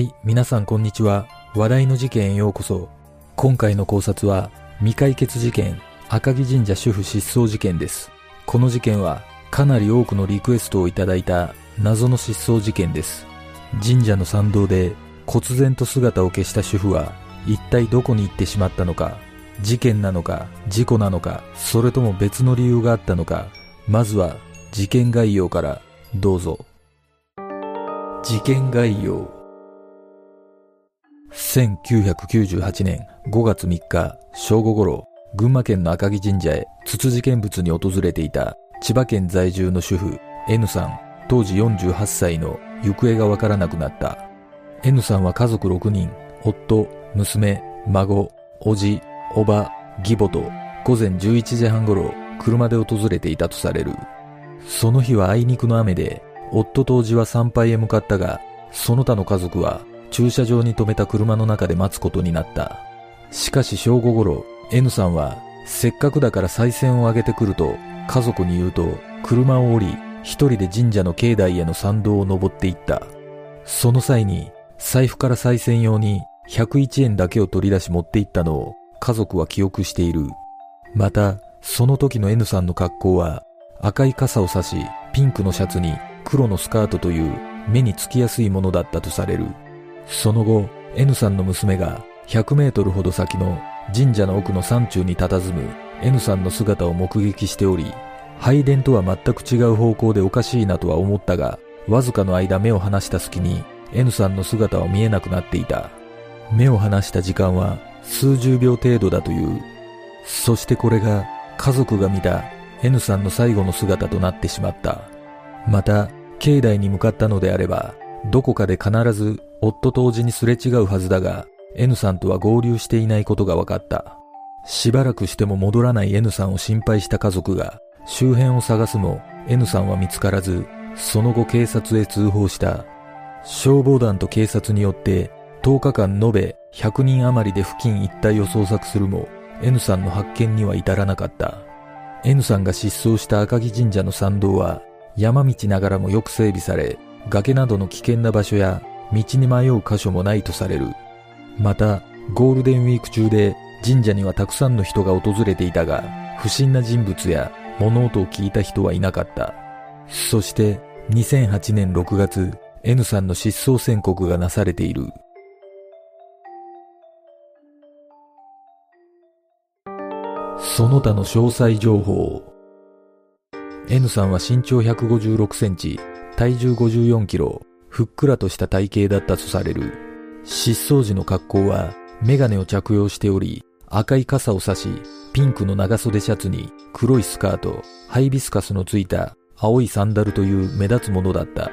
はい、皆さんこんにちは。話題の事件へようこそ。今回の考察は、未解決事件、赤城神社主婦失踪事件です。この事件は、かなり多くのリクエストをいただいた謎の失踪事件です。神社の参道で、忽然と姿を消した主婦は、一体どこに行ってしまったのか、事件なのか、事故なのか、それとも別の理由があったのか、まずは、事件概要から、どうぞ。事件概要。1998年5月3日正午頃、群馬県の赤城神社へ筒事件物に訪れていた千葉県在住の主婦 N さん、当時48歳の行方がわからなくなった。N さんは家族6人、夫、娘、孫、おじ、おば、義母と午前11時半頃車で訪れていたとされる。その日はあいにくの雨で、夫とおじは参拝へ向かったが、その他の家族は駐車場に停めた車の中で待つことになった。しかし正午頃、N さんは、せっかくだから再選を上げてくると、家族に言うと、車を降り、一人で神社の境内への参道を登っていった。その際に、財布から再選用に101円だけを取り出し持って行ったのを家族は記憶している。また、その時の N さんの格好は、赤い傘を差し、ピンクのシャツに黒のスカートという目につきやすいものだったとされる。その後、N さんの娘が100メートルほど先の神社の奥の山中に佇む N さんの姿を目撃しており、拝殿とは全く違う方向でおかしいなとは思ったが、わずかの間目を離した隙に N さんの姿は見えなくなっていた。目を離した時間は数十秒程度だという。そしてこれが家族が見た N さんの最後の姿となってしまった。また、境内に向かったのであれば、どこかで必ず夫とおじにすれ違うはずだが、N さんとは合流していないことが分かった。しばらくしても戻らない N さんを心配した家族が周辺を探すも N さんは見つからず、その後警察へ通報した。消防団と警察によって10日間延べ100人余りで付近一帯を捜索するも N さんの発見には至らなかった。N さんが失踪した赤城神社の参道は山道ながらもよく整備され、崖などの危険な場所や道に迷う箇所もないとされる。また、ゴールデンウィーク中で神社にはたくさんの人が訪れていたが、不審な人物や物音を聞いた人はいなかった。そして、2008年6月、N さんの失踪宣告がなされている。その他の詳細情報。N さんは身長156センチ、体重54キロ、ふっくらとした体型だったとされる。失踪時の格好は、メガネを着用しており、赤い傘を差し、ピンクの長袖シャツに黒いスカート、ハイビスカスのついた青いサンダルという目立つものだった。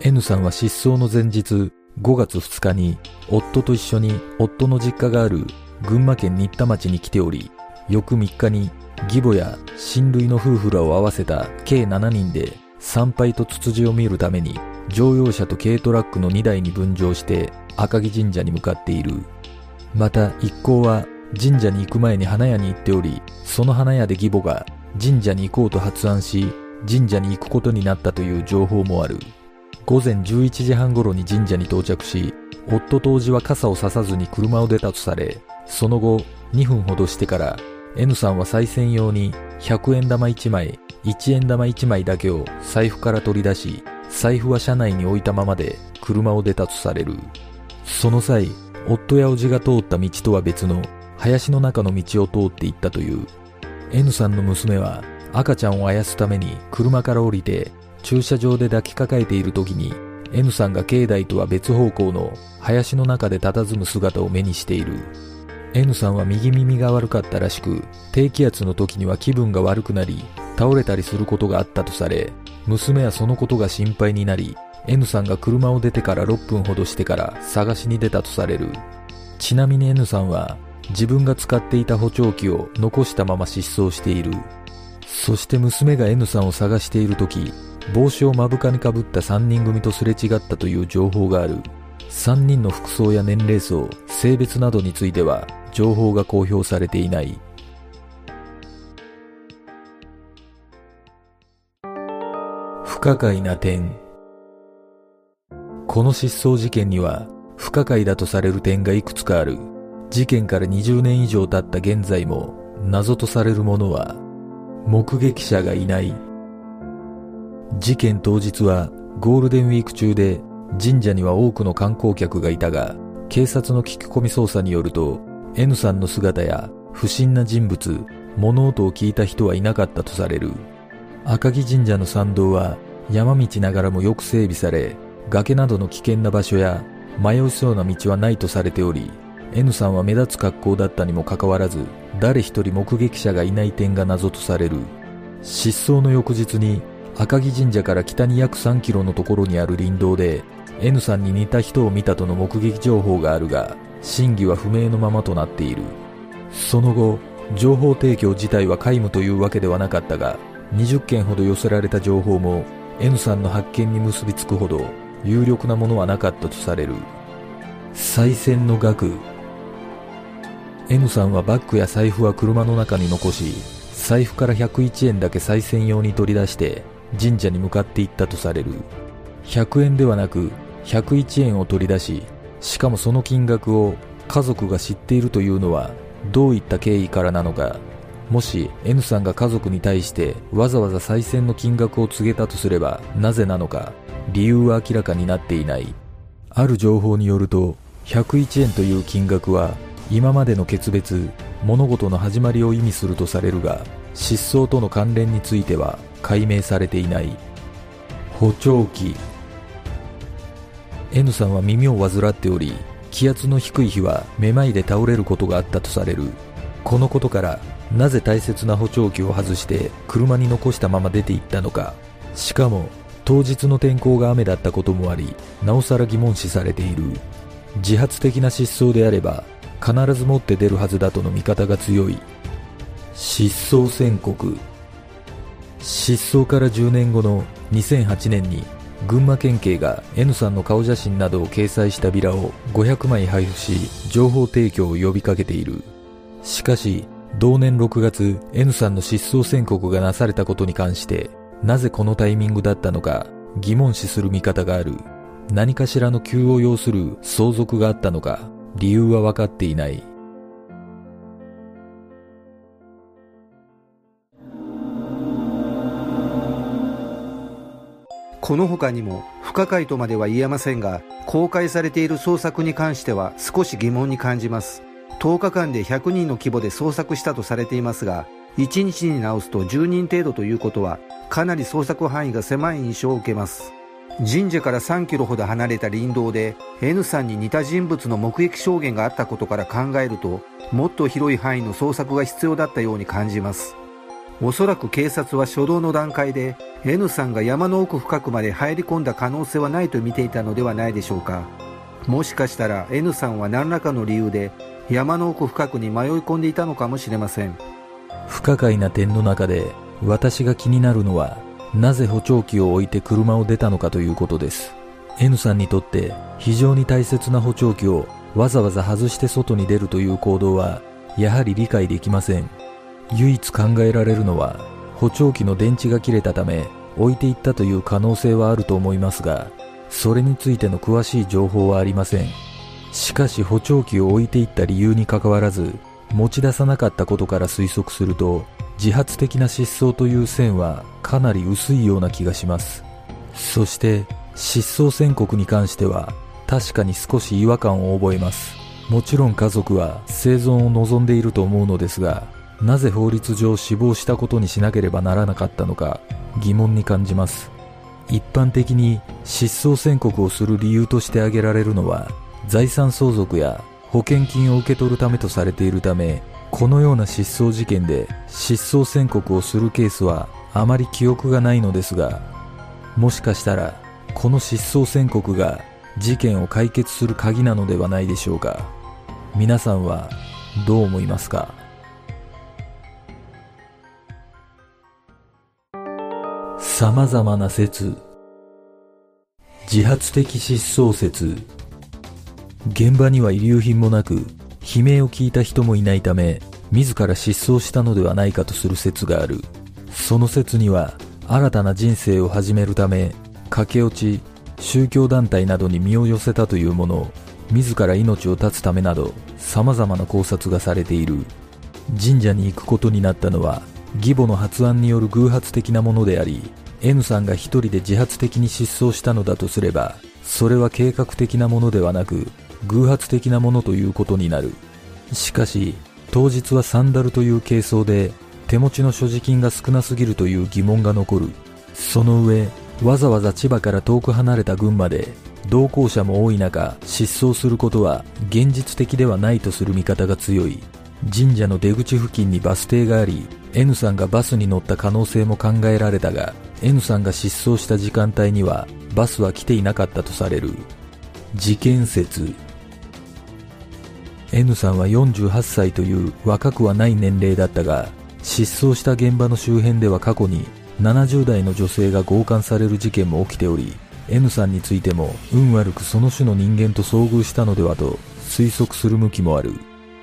N さんは失踪の前日、5月2日に、夫と一緒に夫の実家がある群馬県新田町に来ており、翌3日に義母や親類の夫婦らを合わせた計7人で参拝とツツジを見るために乗用車と軽トラックの2台に分乗して赤城神社に向かっている。また一行は神社に行く前に花屋に行っており、その花屋で義母が神社に行こうと発案し、神社に行くことになったという情報もある。午前11時半頃に神社に到着し、夫とおじは傘をささずに車を出たとされ、その後2分ほどしてから N さんは再選用に100円玉1枚、1円玉1枚だけを財布から取り出し、財布は車内に置いたままで車を出たとされる。その際、夫やおじが通った道とは別の林の中の道を通っていったという。N さんの娘は赤ちゃんをあやすために車から降りて駐車場で抱きかかえている時に N さんが境内とは別方向の林の中で佇む姿を目にしている。N さんは右耳が悪かったらしく、低気圧の時には気分が悪くなり、倒れたりすることがあったとされ、娘はそのことが心配になり、N さんが車を出てから6分ほどしてから探しに出たとされる。ちなみに N さんは自分が使っていた補聴器を残したまま失踪している。そして娘が N さんを探している時、帽子を目深にかぶった3人組とすれ違ったという情報がある。3人の服装や年齢層、性別などについては情報が公表されていない。不可解な点。この失踪事件には不可解だとされる点がいくつかある。事件から20年以上経った現在も謎とされるものは目撃者がいない。事件当日はゴールデンウィーク中で神社には多くの観光客がいたが警察の聞き込み捜査によると N さんの姿や不審な人物、物音を聞いた人はいなかったとされる。赤城神社の参道は山道ながらもよく整備され、崖などの危険な場所や迷いそうな道はないとされており、N さんは目立つ格好だったにもかかわらず、誰一人目撃者がいない点が謎とされる。失踪の翌日に赤城神社から北に約3キロのところにある林道で N さんに似た人を見たとの目撃情報があるが、真偽は不明のままとなっている。その後、情報提供自体は皆無というわけではなかったが、20件ほど寄せられた情報も N さんの発見に結びつくほど有力なものはなかったとされる。再選の額 N さんはバッグや財布は車の中に残し、財布から101円だけ再選用に取り出して神社に向かっていったとされる。100円ではなく101円を取り出し、しかもその金額を家族が知っているというのはどういった経緯からなのか。もし N さんが家族に対してわざわざ再選の金額を告げたとすればなぜなのか。理由は明らかになっていない。ある情報によると101円という金額は今までの決別物事の始まりを意味するとされるが失踪との関連については解明されていない。補聴器 N さんは耳を患っており気圧の低い日はめまいで倒れることがあったとされる。このことからなぜ大切な補聴器を外して車に残したまま出て行ったのか。しかも当日の天候が雨だったこともありなおさら疑問視されている。自発的な失踪であれば必ず持って出るはずだとの見方が強い。失踪宣告。失踪から10年後の2008年に群馬県警が N さんの顔写真などを掲載したビラを500枚配布し情報提供を呼びかけている。しかし同年6月 N さんの失踪宣告がなされたことに関してなぜこのタイミングだったのか疑問視する見方がある。何かしらの急を要する相続があったのか理由は分かっていない。この他にも不可解とまでは言えませんが公開されている捜索に関しては少し疑問に感じます。10日間で100人の規模で捜索したとされていますが1日に直すと10人程度ということはかなり捜索範囲が狭い印象を受けます。神社から3キロほど離れた林道で N さんに似た人物の目撃証言があったことから考えるともっと広い範囲の捜索が必要だったように感じます。おそらく警察は初動の段階で N さんが山の奥深くまで入り込んだ可能性はないと見ていたのではないでしょうか。もしかしたら N さんは何らかの理由で山の奥深くに迷い込んでいたのかもしれません。不可解な点の中で私が気になるのはなぜ補聴器を置いて車を出たのかということです。N さんにとって非常に大切な補聴器をわざわざ外して外に出るという行動はやはり理解できません。唯一考えられるのは補聴器の電池が切れたため置いていったという可能性はあると思いますがそれについての詳しい情報はありません。しかし補聴器を置いていった理由にかかわらず持ち出さなかったことから推測すると自発的な失踪という線はかなり薄いような気がします。そして失踪宣告に関しては確かに少し違和感を覚えます。もちろん家族は生存を望んでいると思うのですがなぜ法律上死亡したことにしなければならなかったのか疑問に感じます。一般的に失踪宣告をする理由として挙げられるのは財産相続や保険金を受け取るためとされているためこのような失踪事件で失踪宣告をするケースはあまり記憶がないのですがもしかしたらこの失踪宣告が事件を解決する鍵なのではないでしょうか。皆さんはどう思いますか？様々な説。自発的失踪説。現場には遺留品もなく悲鳴を聞いた人もいないため自ら失踪したのではないかとする説がある。その説には新たな人生を始めるため駆け落ち宗教団体などに身を寄せたというもの自ら命を絶つためなど様々な考察がされている。神社に行くことになったのは義母の発案による偶発的なものであり N さんが一人で自発的に失踪したのだとすればそれは計画的なものではなく偶発的なものということになる。しかし当日はサンダルという軽装で手持ちの所持金が少なすぎるという疑問が残る。その上わざわざ千葉から遠く離れた群馬で同行者も多い中失踪することは現実的ではないとする見方が強い。神社の出口付近にバス停があり N さんがバスに乗った可能性も考えられたが N さんが失踪した時間帯にはバスは来ていなかったとされる。事件説。N さんは48歳という若くはない年齢だったが失踪した現場の周辺では過去に70代の女性が強姦される事件も起きており N さんについても運悪くその種の人間と遭遇したのではと推測する向きもある。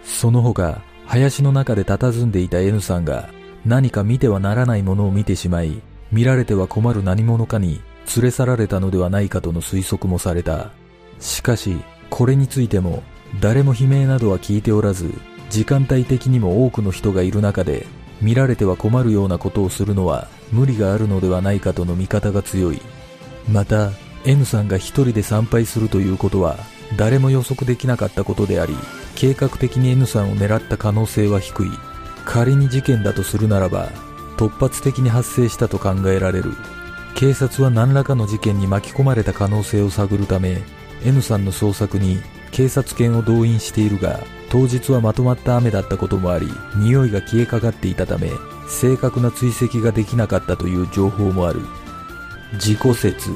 その他林の中で佇んでいた N さんが何か見てはならないものを見てしまい見られては困る何者かに連れ去られたのではないかとの推測もされた。しかしこれについても誰も悲鳴などは聞いておらず時間帯的にも多くの人がいる中で見られては困るようなことをするのは無理があるのではないかとの見方が強い。また N さんが一人で参拝するということは誰も予測できなかったことであり計画的に N さんを狙った可能性は低い。仮に事件だとするならば突発的に発生したと考えられる。警察は何らかの事件に巻き込まれた可能性を探るため N さんの捜索に警察犬を動員しているが当日はまとまった雨だったこともあり匂いが消えかかっていたため正確な追跡ができなかったという情報もある。事故説。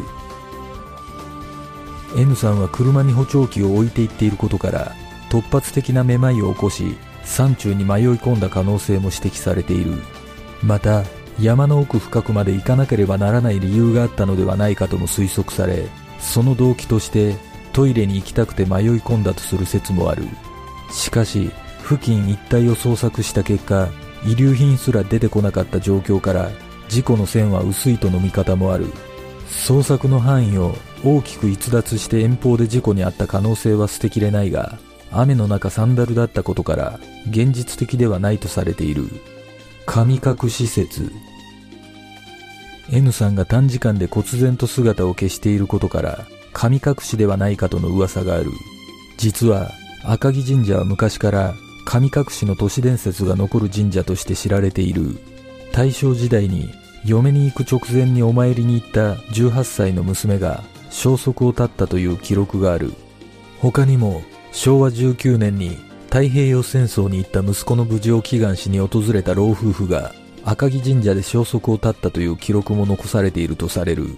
N さんは車に補聴器を置いていっていることから突発的なめまいを起こし山中に迷い込んだ可能性も指摘されている。また山の奥深くまで行かなければならない理由があったのではないかとも推測されその動機としてトイレに行きたくて迷い込んだとする説もある。しかし付近一帯を捜索した結果遺留品すら出てこなかった状況から事故の線は薄いとの見方もある。捜索の範囲を大きく逸脱して遠方で事故に遭った可能性は捨てきれないが雨の中サンダルだったことから現実的ではないとされている。神隠し説。N さんが短時間で忽然と姿を消していることから神隠しではないかとの噂がある。実は赤城神社は昔から神隠しの都市伝説が残る神社として知られている。大正時代に嫁に行く直前にお参りに行った18歳の娘が消息を絶ったという記録がある。他にも昭和19年に太平洋戦争に行った息子の無事を祈願しに訪れた老夫婦が赤城神社で消息を絶ったという記録も残されているとされる。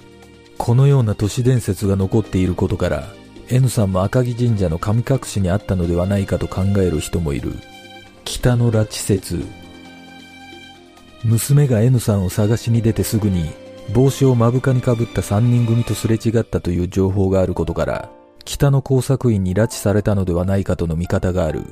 このような都市伝説が残っていることから N さんも赤城神社の神隠しにあったのではないかと考える人もいる。北の拉致説。娘が N さんを探しに出てすぐに帽子を目深にかぶった3人組とすれ違ったという情報があることから北の工作員に拉致されたのではないかとの見方がある。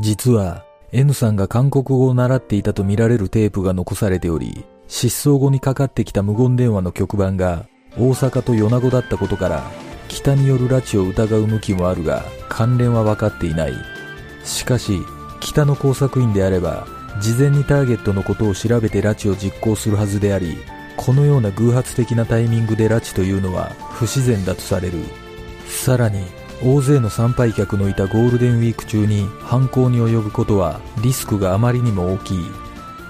実は N さんが韓国語を習っていたとみられるテープが残されており失踪後にかかってきた無言電話の局番が大阪と米子だったことから北による拉致を疑う向きもあるが関連は分かっていない。しかし北の工作員であれば事前にターゲットのことを調べて拉致を実行するはずでありこのような偶発的なタイミングで拉致というのは不自然だとされる。さらに大勢の参拝客のいたゴールデンウィーク中に犯行に及ぶことはリスクがあまりにも大きい。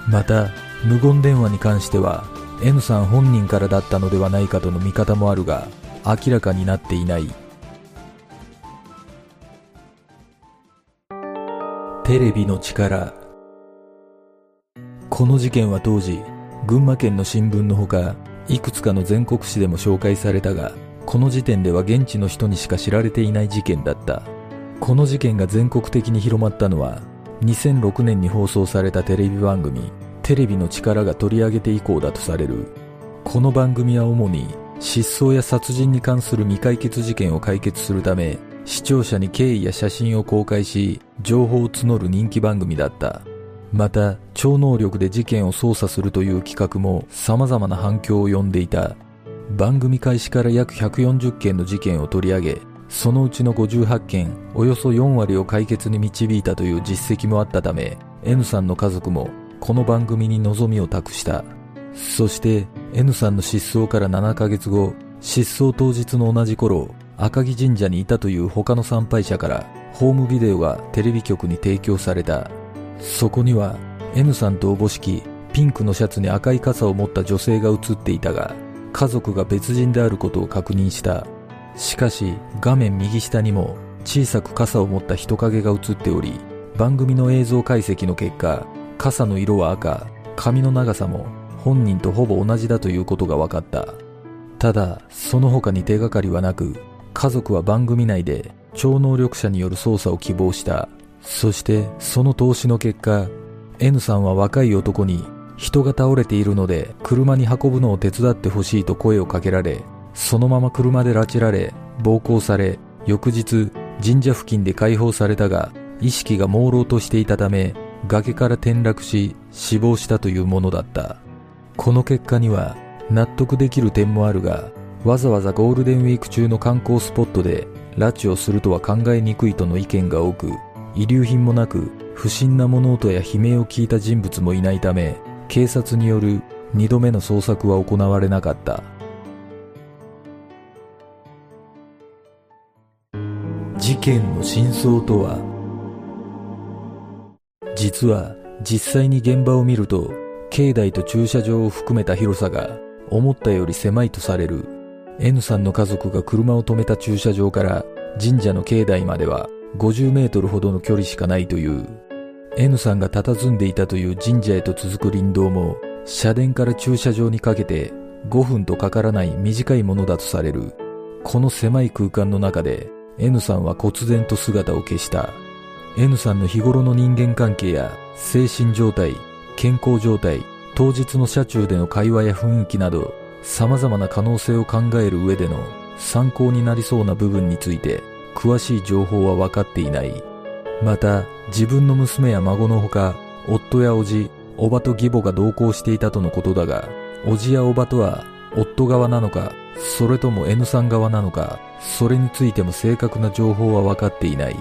また無言電話に関しては N さん本人からだったのではないかとの見方もあるが明らかになっていない。テレビの力。この事件は当時群馬県の新聞のほかいくつかの全国紙でも紹介されたがこの時点では現地の人にしか知られていない事件だった。この事件が全国的に広まったのは2006年に放送されたテレビ番組テレビの力が取り上げて以降だとされる。この番組は主に失踪や殺人に関する未解決事件を解決するため視聴者に経緯や写真を公開し情報を募る人気番組だった。また超能力で事件を捜査するという企画も様々な反響を呼んでいた。番組開始から約140件の事件を取り上げ、そのうちの58件、およそ4割を解決に導いたという実績もあったため、N さんの家族もこの番組に望みを託した。そして N さんの失踪から7ヶ月後、失踪当日の同じ頃、赤城神社にいたという他の参拝者からホームビデオがテレビ局に提供された。そこには N さんとおぼしきピンクのシャツに赤い傘を持った女性が映っていたが、家族が別人であることを確認した。しかし画面右下にも小さく傘を持った人影が映っており、番組の映像解析の結果、傘の色は赤、髪の長さも本人とほぼ同じだということが分かった。ただ、その他に手がかりはなく、家族は番組内で超能力者による捜査を希望した。そしてその投資の結果、N さんは若い男に人が倒れているので車に運ぶのを手伝ってほしいと声をかけられ、そのまま車で拉致られ、暴行され、翌日神社付近で解放されたが、意識が朦朧としていたため、崖から転落し死亡したというものだった。この結果には納得できる点もあるが、わざわざゴールデンウィーク中の観光スポットで拉致をするとは考えにくいとの意見が多く、遺留品もなく不審な物音や悲鳴を聞いた人物もいないため、警察による2度目の捜索は行われなかった。事件の真相とは？実は実際に現場を見ると境内と駐車場を含めた広さが思ったより狭いとされる。N さんの家族が車を止めた駐車場から神社の境内までは50メートルほどの距離しかないという。N さんが佇んでいたという神社へと続く林道も、社殿から駐車場にかけて5分とかからない短いものだとされる。この狭い空間の中で N さんは忽然と姿を消した。N さんの日頃の人間関係や精神状態、健康状態、当日の車中での会話や雰囲気など様々な可能性を考える上での参考になりそうな部分について詳しい情報は分かっていない。また、自分の娘や孫のほか、夫や叔父、叔母と義母が同行していたとのことだが、叔父や叔母とは、夫側なのか、それとも N さん側なのか、それについても正確な情報は分かっていない。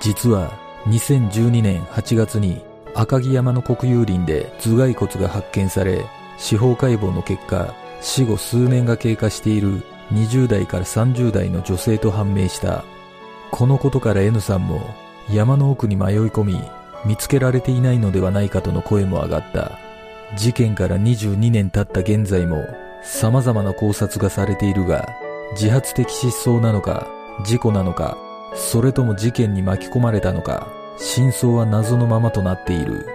実は、2012年8月に赤城山の国有林で頭蓋骨が発見され、司法解剖の結果、死後数年が経過している20代から30代の女性と判明した。このことから N さんも山の奥に迷い込み、見つけられていないのではないかとの声も上がった。事件から22年経った現在も様々な考察がされているが、自発的失踪なのか、事故なのか、それとも事件に巻き込まれたのか、真相は謎のままとなっている。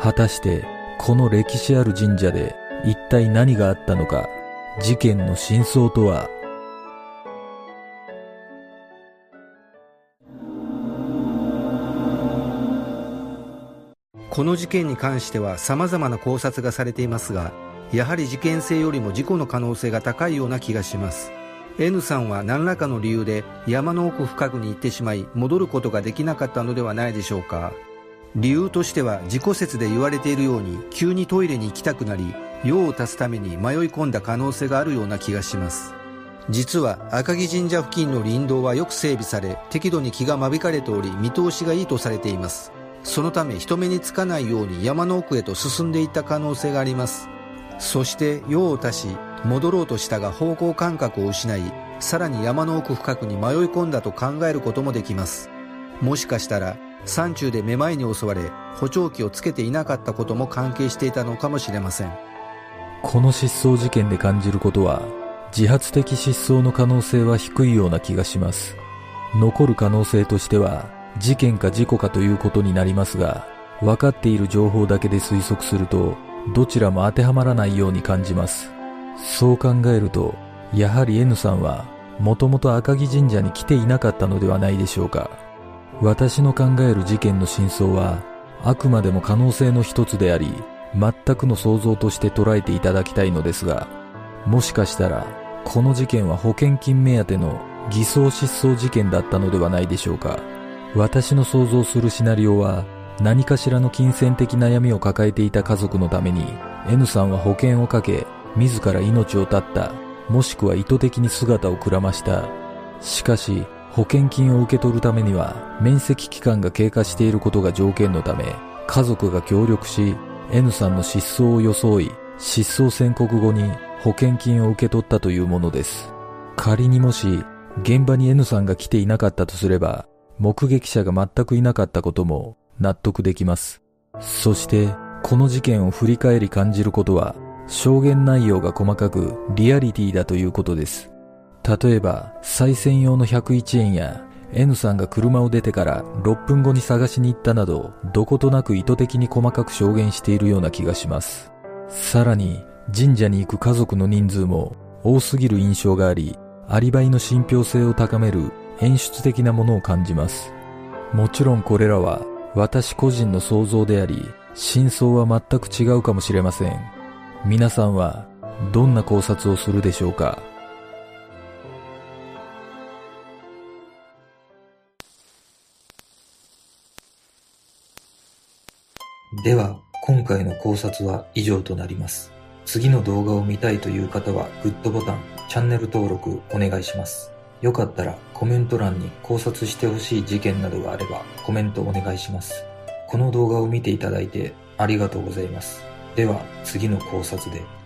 果たして、この歴史ある神社で一体何があったのか、事件の真相とはこの事件に関しては様々な考察がされていますが、やはり事件性よりも事故の可能性が高いような気がします。N さんは何らかの理由で山の奥深くに行ってしまい戻ることができなかったのではないでしょうか。理由としては自己説で言われているように急にトイレに行きたくなり用を足すために迷い込んだ可能性があるような気がします。実は赤城神社付近の林道はよく整備され適度に木が間引かれており見通しがいいとされています。そのため人目につかないように山の奥へと進んでいった可能性があります。そして用を足し戻ろうとしたが方向感覚を失いさらに山の奥深くに迷い込んだと考えることもできます。もしかしたら山中でめまいに襲われ補聴器をつけていなかったことも関係していたのかもしれません。この失踪事件で感じることは自発的失踪の可能性は低いような気がします。残る可能性としては事件か事故かということになりますが、分かっている情報だけで推測すると、どちらも当てはまらないように感じます。そう考えると、やはり N さんは、もともと赤城神社に来ていなかったのではないでしょうか。私の考える事件の真相は、あくまでも可能性の一つであり、全くの想像として捉えていただきたいのですが、もしかしたら、この事件は保険金目当ての偽装失踪事件だったのではないでしょうか。私の想像するシナリオは何かしらの金銭的悩みを抱えていた家族のために N さんは保険をかけ自ら命を絶ったもしくは意図的に姿をくらました。しかし、保険金を受け取るためには、面積期間が経過していることが条件のため、家族が協力し、N さんの失踪を装い、失踪宣告後に保険金を受け取ったというものです。仮にもし、現場に N さんが来ていなかったとすれば、目撃者が全くいなかったことも納得できます。そして、この事件を振り返り感じることは、証言内容が細かくリアリティだということです。例えば、再選用の101円や N さんが車を出てから6分後に探しに行ったなど、どことなく意図的に細かく証言しているような気がします。さらに、神社に行く家族の人数も多すぎる印象があり、アリバイの信憑性を高める演出的なものを感じます。もちろんこれらは私個人の想像であり、真相は全く違うかもしれません。皆さんはどんな考察をするでしょうか？では、今回の考察は以上となります。次の動画を見たいという方はグッドボタン、チャンネル登録お願いします。よかったらコメント欄に考察してほしい事件などがあればコメントお願いします。この動画を見ていただいてありがとうございます。では次の考察で。